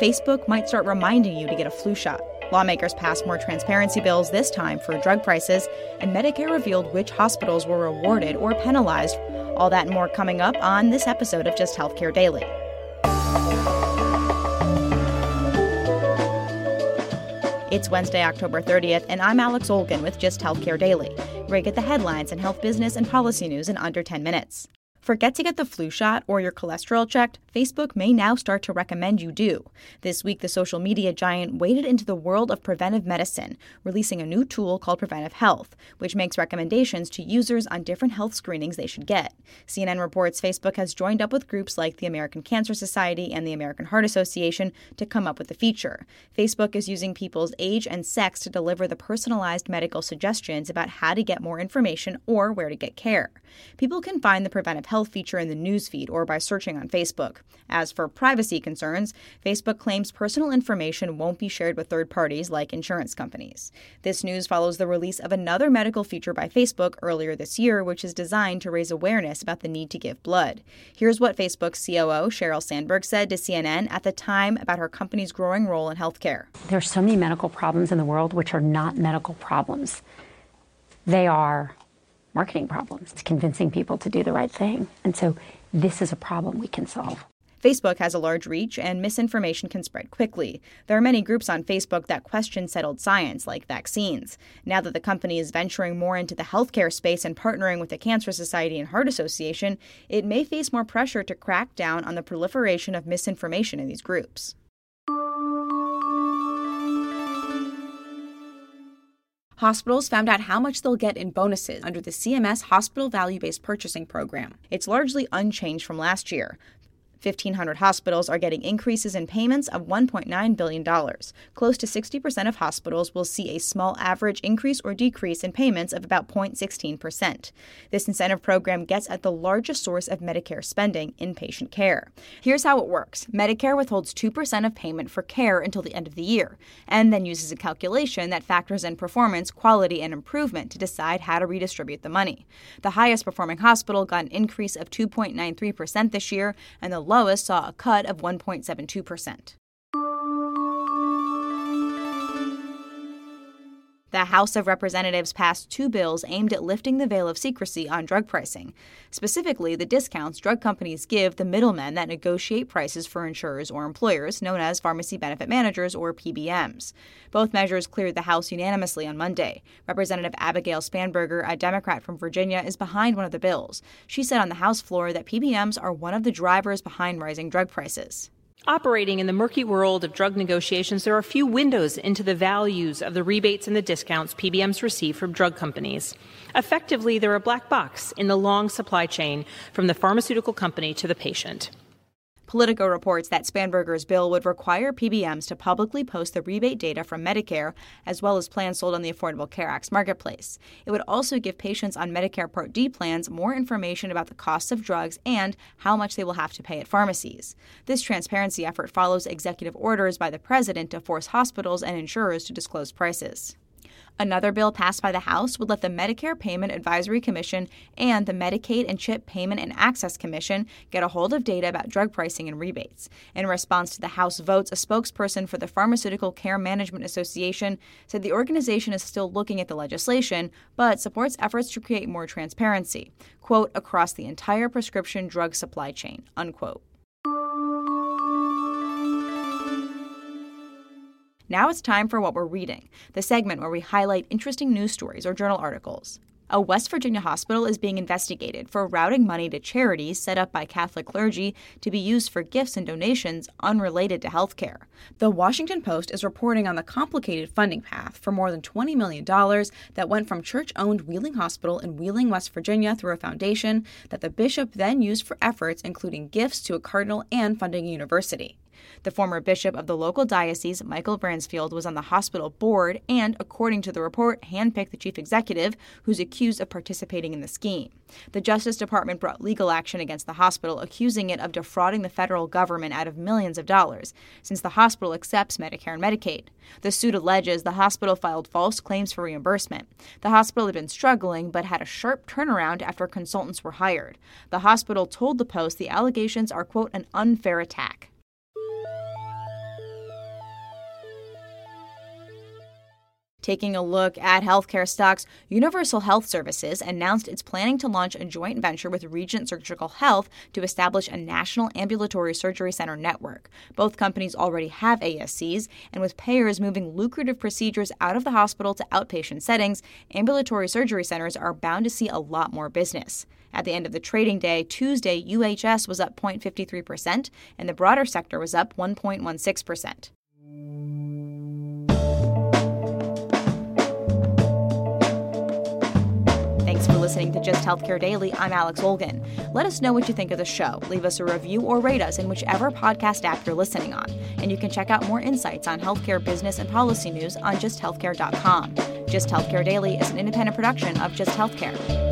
Facebook might start reminding you to get a flu shot. Lawmakers passed more transparency bills this time for drug prices, and Medicare revealed which hospitals were rewarded or penalized. All that and more coming up on this episode of Just Healthcare Daily. It's Wednesday, October 30th, and I'm Alex Olgin with Just Healthcare Daily, where get the headlines and health business and policy news in under 10 minutes. Forget to get the flu shot or your cholesterol checked? Facebook may now start to recommend you do. This week, the social media giant waded into the world of preventive medicine, releasing a new tool called Preventive Health, which makes recommendations to users on different health screenings they should get. CNN reports Facebook has joined up with groups like the American Cancer Society and the American Heart Association to come up with the feature. Facebook is using people's age and sex to deliver the personalized medical suggestions about how to get more information or where to get care. People can find the Preventive Health feature in the newsfeed or by searching on Facebook. As for privacy concerns, Facebook claims personal information won't be shared with third parties like insurance companies. This news follows the release of another medical feature by Facebook earlier this year, which is designed to raise awareness about the need to give blood. Here's what Facebook's COO, Sheryl Sandberg, said to CNN at the time about her company's growing role in healthcare. There are so many medical problems in the world which are not medical problems. They are marketing problems, it's convincing people to do the right thing. And so this is a problem we can solve. Facebook has a large reach and misinformation can spread quickly. There are many groups on Facebook that question settled science, like vaccines. Now that the company is venturing more into the healthcare space and partnering with the Cancer Society and Heart Association, it may face more pressure to crack down on the proliferation of misinformation in these groups. Hospitals found out how much they'll get in bonuses under the CMS Hospital Value Based Purchasing Program. It's largely unchanged from last year. 1,500 hospitals are getting increases in payments of $1.9 billion. Close to 60% of hospitals will see a small average increase or decrease in payments of about 0.16%. This incentive program gets at the largest source of Medicare spending, inpatient care. Here's how it works Medicare withholds 2% of payment for care until the end of the year, and then uses a calculation that factors in performance, quality, and improvement to decide how to redistribute the money. The highest performing hospital got an increase of 2.93% this year, and the lowest saw a cut of 1.72%. The House of Representatives passed two bills aimed at lifting the veil of secrecy on drug pricing, specifically the discounts drug companies give the middlemen that negotiate prices for insurers or employers, known as pharmacy benefit managers or PBMs. Both measures cleared the House unanimously on Monday. Representative Abigail Spanberger, a Democrat from Virginia, is behind one of the bills. She said on the House floor that PBMs are one of the drivers behind rising drug prices. Operating in the murky world of drug negotiations, there are few windows into the values of the rebates and the discounts PBMs receive from drug companies. Effectively, they're a black box in the long supply chain from the pharmaceutical company to the patient. Politico reports that Spanberger's bill would require PBMs to publicly post the rebate data from Medicare, as well as plans sold on the Affordable Care Act's marketplace. It would also give patients on Medicare Part D plans more information about the costs of drugs and how much they will have to pay at pharmacies. This transparency effort follows executive orders by the president to force hospitals and insurers to disclose prices. Another bill passed by the House would let the Medicare Payment Advisory Commission and the Medicaid and CHIP Payment and Access Commission get a hold of data about drug pricing and rebates. In response to the House votes, a spokesperson for the Pharmaceutical Care Management Association said the organization is still looking at the legislation, but supports efforts to create more transparency, quote, across the entire prescription drug supply chain, unquote. Now it's time for What We're Reading, the segment where we highlight interesting news stories or journal articles. A West Virginia hospital is being investigated for routing money to charities set up by Catholic clergy to be used for gifts and donations unrelated to healthcare. The Washington Post is reporting on the complicated funding path for more than $20 million that went from church owned Wheeling Hospital in Wheeling, West Virginia through a foundation that the bishop then used for efforts including gifts to a cardinal and funding a university. The former bishop of the local diocese, Michael Bransfield, was on the hospital board and, according to the report, handpicked the chief executive, who's accused of participating in the scheme. The Justice Department brought legal action against the hospital, accusing it of defrauding the federal government out of millions of dollars, since the hospital accepts Medicare and Medicaid. The suit alleges the hospital filed false claims for reimbursement. The hospital had been struggling, but had a sharp turnaround after consultants were hired. The hospital told the Post the allegations are, quote, an unfair attack. Taking a look at healthcare stocks, Universal Health Services announced it's planning to launch a joint venture with Regent Surgical Health to establish a national ambulatory surgery center network. Both companies already have ASCs, and with payers moving lucrative procedures out of the hospital to outpatient settings, ambulatory surgery centers are bound to see a lot more business. At the end of the trading day, Tuesday, UHS was up 0.53%, and the broader sector was up 1.16%. listening to Just Healthcare Daily. I'm Alex Olgin. Let us know what you think of the show. Leave us a review or rate us in whichever podcast app you're listening on. And you can check out more insights on healthcare business and policy news on justhealthcare.com. Just Healthcare Daily is an independent production of Just Healthcare.